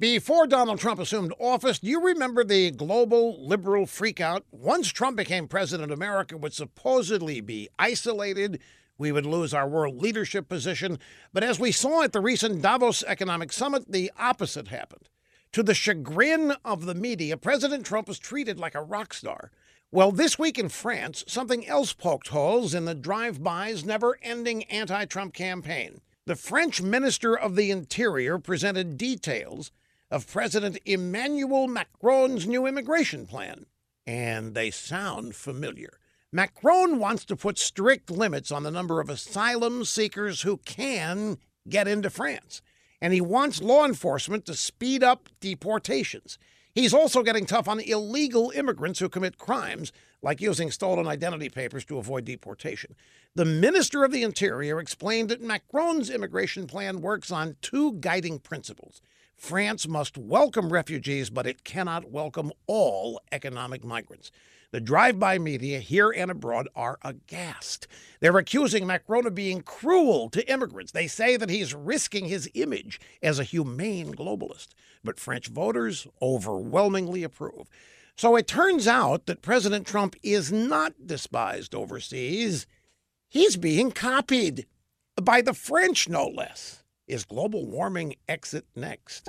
Before Donald Trump assumed office, do you remember the global liberal freakout? Once Trump became president, America would supposedly be isolated. We would lose our world leadership position. But as we saw at the recent Davos Economic Summit, the opposite happened. To the chagrin of the media, President Trump was treated like a rock star. Well, this week in France, something else poked holes in the drive by's never ending anti Trump campaign. The French Minister of the Interior presented details of President Emmanuel Macron's new immigration plan. And they sound familiar. Macron wants to put strict limits on the number of asylum seekers who can get into France. And he wants law enforcement to speed up deportations. He's also getting tough on illegal immigrants who commit crimes, like using stolen identity papers to avoid deportation. The Minister of the Interior explained that Macron's immigration plan works on two guiding principles France must welcome refugees, but it cannot welcome all economic migrants. The drive by media here and abroad are aghast. They're accusing Macron of being cruel to immigrants. They say that he's risking his image as a humane globalist. But French voters overwhelmingly approve. So it turns out that President Trump is not despised overseas. He's being copied by the French, no less. Is global warming exit next?